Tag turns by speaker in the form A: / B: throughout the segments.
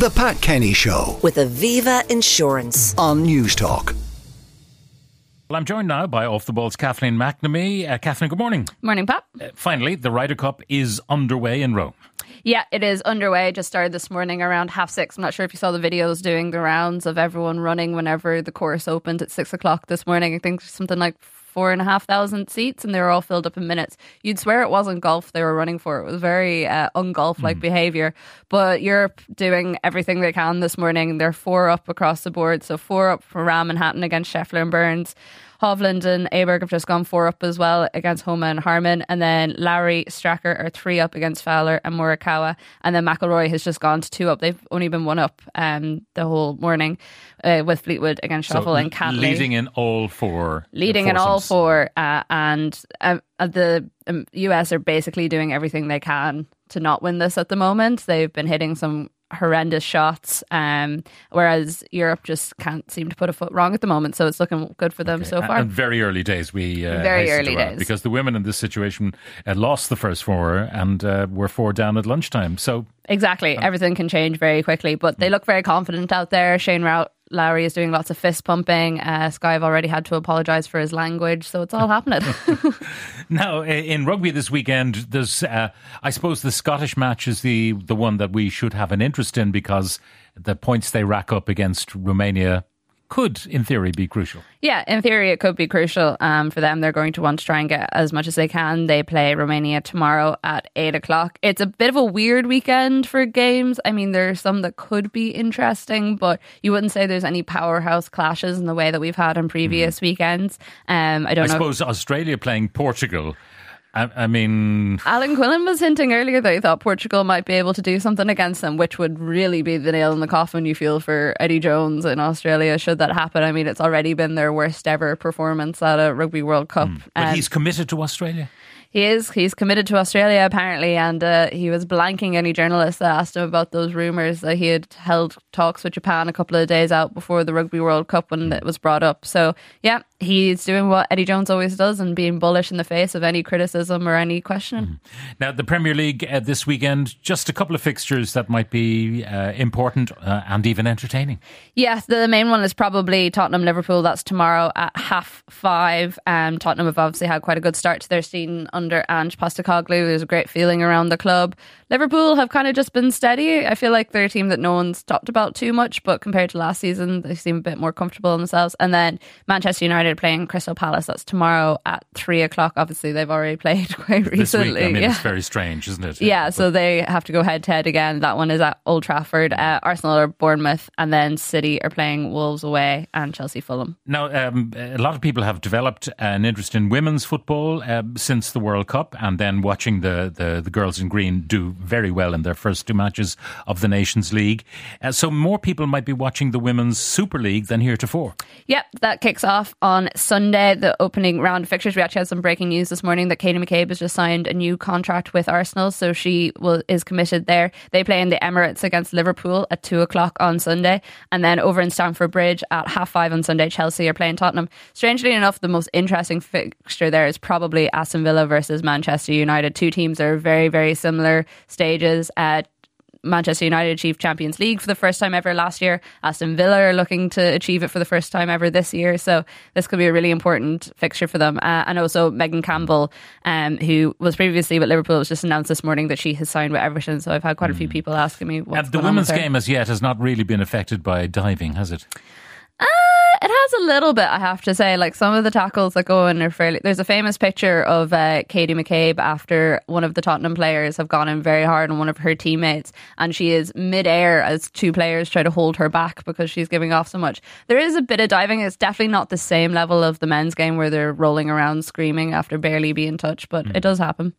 A: The Pat Kenny Show
B: with Aviva Insurance.
A: on News Talk.
C: Well, I'm joined now by Off the Ball's Kathleen McNamee. Uh, Kathleen, good morning.
D: Morning, Pat.
C: Uh, finally, the Ryder Cup is underway in Rome.
D: Yeah, it is underway. Just started this morning around half six. I'm not sure if you saw the videos doing the rounds of everyone running whenever the course opened at six o'clock this morning. I think something like four and a half thousand seats, and they were all filled up in minutes. You'd swear it wasn't golf they were running for. It was very uh, ungolf like behaviour. But Europe doing everything they can this morning. They're four up across the board. So four up for Rahm and Hatton against Scheffler and Burns. Hovland and Aberg have just gone four up as well against Homa and Harman. And then Lowry, Straka are three up against Fowler and Morikawa. And then McIlroy has just gone to two up. They've only been one up um, the whole morning uh, with Fleetwood against Schauffele and Cantlay.
C: leading in all four.
D: Leading in all four. Uh, and um, uh, the um, US are basically doing everything they can to not win this at the moment. They've been hitting some horrendous shots, um, whereas Europe just can't seem to put a foot wrong at the moment. So it's looking good for them so
C: And-
D: far.
C: And very early days, we uh,
D: Very early days.
C: because the women in this situation uh, lost the first four and uh, were four down at lunchtime. So
D: Exactly. Everything can change very quickly, but they look very confident out there. Shane Rou- Lowry is doing lots of fist pumping. Uh, Sky have already had to apologise for his language, so it's all happening.
C: now in rugby this weekend, there's uh, I suppose the Scottish match is the the one that we should have an interest in because the points they rack up against Romania could, in theory, be crucial.
D: yeah, in theory, it could be crucial um, for them. They're going to want to try and get as much as they can. They play Romania tomorrow at eight o'clock. It's a bit of a weird weekend for games. I mean, there's some that could be interesting, but you wouldn't say there's any powerhouse clashes in the way that we've had on previous weekends. Um, I don't
C: I
D: know.
C: suppose Australia playing Portugal. I, I mean,
D: Alan Quinlan was hinting earlier that he thought Portugal might be able to do something against them, which would really be the nail in the coffin you feel for Eddie Jones in Australia should that happen. I mean, it's already been their worst ever performance at a Rugby World Cup.
C: but
D: And
C: he's committed to Australia.
D: he is. He's committed to Australia apparently, and uh, he was blanking any journalists that asked him about those rumours that he had held talks with Japan a couple of days out before the Rugby World Cup when it was brought up. So yeah, he's doing what Eddie Jones always does and being bullish in the face of any criticism or any questioning.
C: Now, the Premier League uh, this weekend, just a couple of fixtures that might be uh, important uh, and even entertaining.
D: Yes, the main one is probably Tottenham Liverpool. That's tomorrow at half five. Um, Tottenham have obviously had quite a good start to their season under Ange Postecoglou. There's a great feeling around the club. Liverpool have kind of just been steady. I feel like they're a team that no one's talked about too much, but compared to last season, they seem a bit more comfortable in themselves. And then Manchester United playing Crystal Palace. That's tomorrow at three o'clock. Obviously, they've already played quite
C: This
D: recently.
C: week, I mean,
D: yeah.
C: it's very strange, isn't it?
D: Yeah, so they have to go head to head again. That one is at Old Trafford. Uh, Arsenal are Bournemouth, and then City are playing Wolves away and Chelsea Fulham.
C: Now, um, a lot of people have developed an interest in women's football um, since the World Cup, and then watching the, the, the girls in green do very well in their first two matches of the Nations League. Uh, so more people might be watching the Women's Super League than heretofore.
D: Yep, that kicks off on Sunday, the opening round of fixtures. We actually had some breaking news this morning that Katie McCabe has just signed a new contract with Arsenal, so she will, is committed there. They play in the Emirates against Liverpool at two o'clock on Sunday, and then over in Stamford Bridge at half five on Sunday, Chelsea are playing Tottenham. Strangely enough, the most interesting fixture there is probably Aston Villa versus Manchester United. Two teams are very, very similar stages. Uh, Manchester United achieved Champions League for the first time ever last year. Aston Villa are looking to achieve it for the first time ever this year. So this could be a really important fixture for them. Uh, and also Megan Campbell, um, who was previously with Liverpool, was just announced this morning that she has signed with Everton. So I've had quite a few people asking me what's
C: And the
D: going on with
C: women's game as yet has not really been affected by diving, has it?
D: It has a little bit, I have to say. Like some of the tackles that go in are fairly. There's a famous picture of uh, Katie McCabe after one of the Tottenham players have gone in very hard on one of her teammates, and she is midair as two players try to hold her back because she's giving off so much. There is a bit of diving. It's definitely not the same level of the men's game where they're rolling around screaming after barely being touched, but it does happen.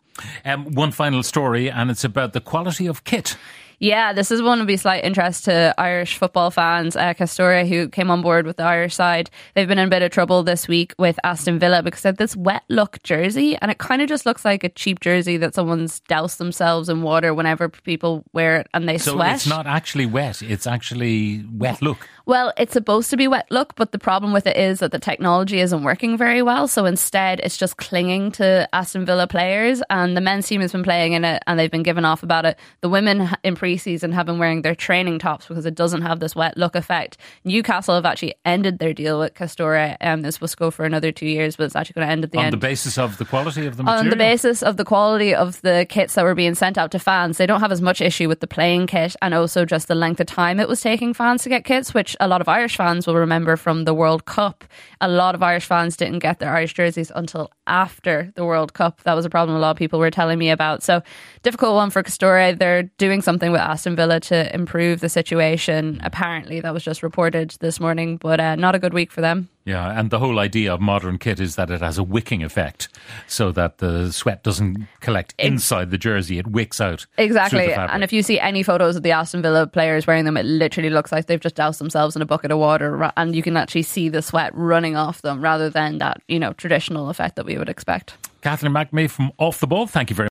C: Um, one final story, and it's about the quality of kit.
D: Yeah, this is one of be slight interest to Irish football fans. Uh, Castore, who came on board with the Irish side, they've been in a bit of trouble this week with Aston Villa because they have this wet look jersey, and it kind of just looks like a cheap jersey that someone's doused themselves in water whenever people wear it and they
C: So
D: sweat.
C: it's not actually wet; it's actually wet look.
D: Well, it's supposed to be wet look, but the problem with it is that the technology isn't working very well. So instead, it's just clinging to Aston Villa players, and the men's team has been playing in it, and they've been given off about it. The women in pre pre-season have been wearing their training tops because it doesn't have this wet look effect. Newcastle have actually ended their deal with Castore, and um, this was go for another two years, but it's actually going to end at the
C: on
D: end.
C: the basis of the quality of the material.
D: On the basis of the quality of the kits that were being sent out to fans, they don't have as much issue with the playing kit and also just the length of time it was taking fans to get kits, which a lot of Irish fans will remember from the World Cup. A lot of Irish fans didn't get their Irish jerseys until after the World Cup. That was a problem a lot of people were telling me about. So difficult one for Castore. They're doing something with Aston Villa to improve the situation. Apparently, that was just reported this morning, but uh, not a good week for them.
C: Yeah, and the whole idea of modern kit is that it has a wicking effect, so that the sweat doesn't collect inside the jersey; it wicks out.
D: Exactly. And if you see any photos of the Aston Villa players wearing them, it literally looks like they've just doused themselves in a bucket of water, and you can actually see the sweat running off them, rather than that you know traditional effect that we would expect.
C: Kathleen McNamee from Off the Ball. Thank you very much.